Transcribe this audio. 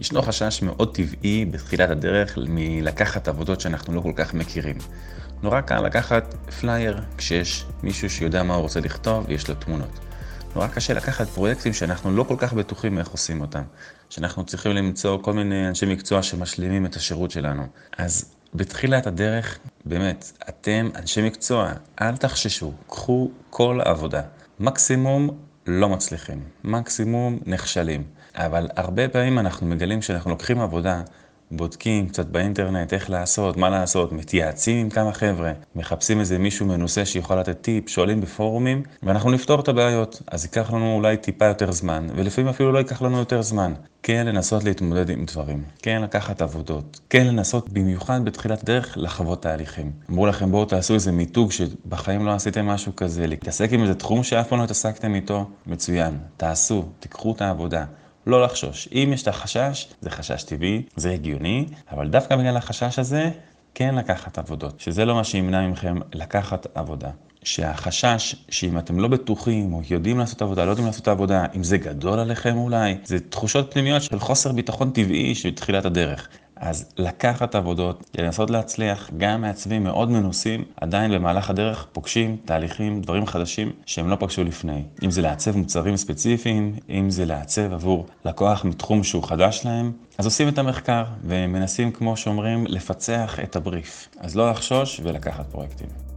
ישנו חשש מאוד טבעי בתחילת הדרך מלקחת עבודות שאנחנו לא כל כך מכירים. נורא קל לקחת פלייר כשיש מישהו שיודע מה הוא רוצה לכתוב ויש לו תמונות. נורא קשה לקחת פרויקטים שאנחנו לא כל כך בטוחים איך עושים אותם. שאנחנו צריכים למצוא כל מיני אנשי מקצוע שמשלימים את השירות שלנו. אז בתחילת הדרך, באמת, אתם אנשי מקצוע, אל תחששו, קחו כל עבודה. מקסימום לא מצליחים, מקסימום נכשלים. אבל הרבה פעמים אנחנו מגלים שאנחנו לוקחים עבודה, בודקים קצת באינטרנט איך לעשות, מה לעשות, מתייעצים עם כמה חבר'ה, מחפשים איזה מישהו מנוסה שיכול לתת טיפ, שואלים בפורומים, ואנחנו נפתור את הבעיות. אז ייקח לנו אולי טיפה יותר זמן, ולפעמים אפילו לא ייקח לנו יותר זמן. כן לנסות להתמודד עם דברים, כן לקחת עבודות, כן לנסות במיוחד בתחילת דרך לחוות תהליכים. אמרו לכם בואו תעשו איזה מיתוג שבחיים לא עשיתם משהו כזה, להתעסק עם איזה תחום שאף פעם לא התעסקתם איתו, מצוין, תעשו, תיקחו את העבודה. לא לחשוש. אם יש את החשש, זה חשש טבעי, זה הגיוני, אבל דווקא בגלל החשש הזה, כן לקחת עבודות. שזה לא מה שימנע מכם לקחת עבודה. שהחשש שאם אתם לא בטוחים או יודעים לעשות עבודה, לא יודעים לעשות עבודה, אם זה גדול עליכם אולי, זה תחושות פנימיות של חוסר ביטחון טבעי של תחילת הדרך. אז לקחת עבודות, לנסות להצליח, גם מעצבים מאוד מנוסים, עדיין במהלך הדרך פוגשים תהליכים, דברים חדשים שהם לא פגשו לפני. אם זה לעצב מוצרים ספציפיים, אם זה לעצב עבור לקוח מתחום שהוא חדש להם, אז עושים את המחקר ומנסים, כמו שאומרים, לפצח את הבריף. אז לא לחשוש ולקחת פרויקטים.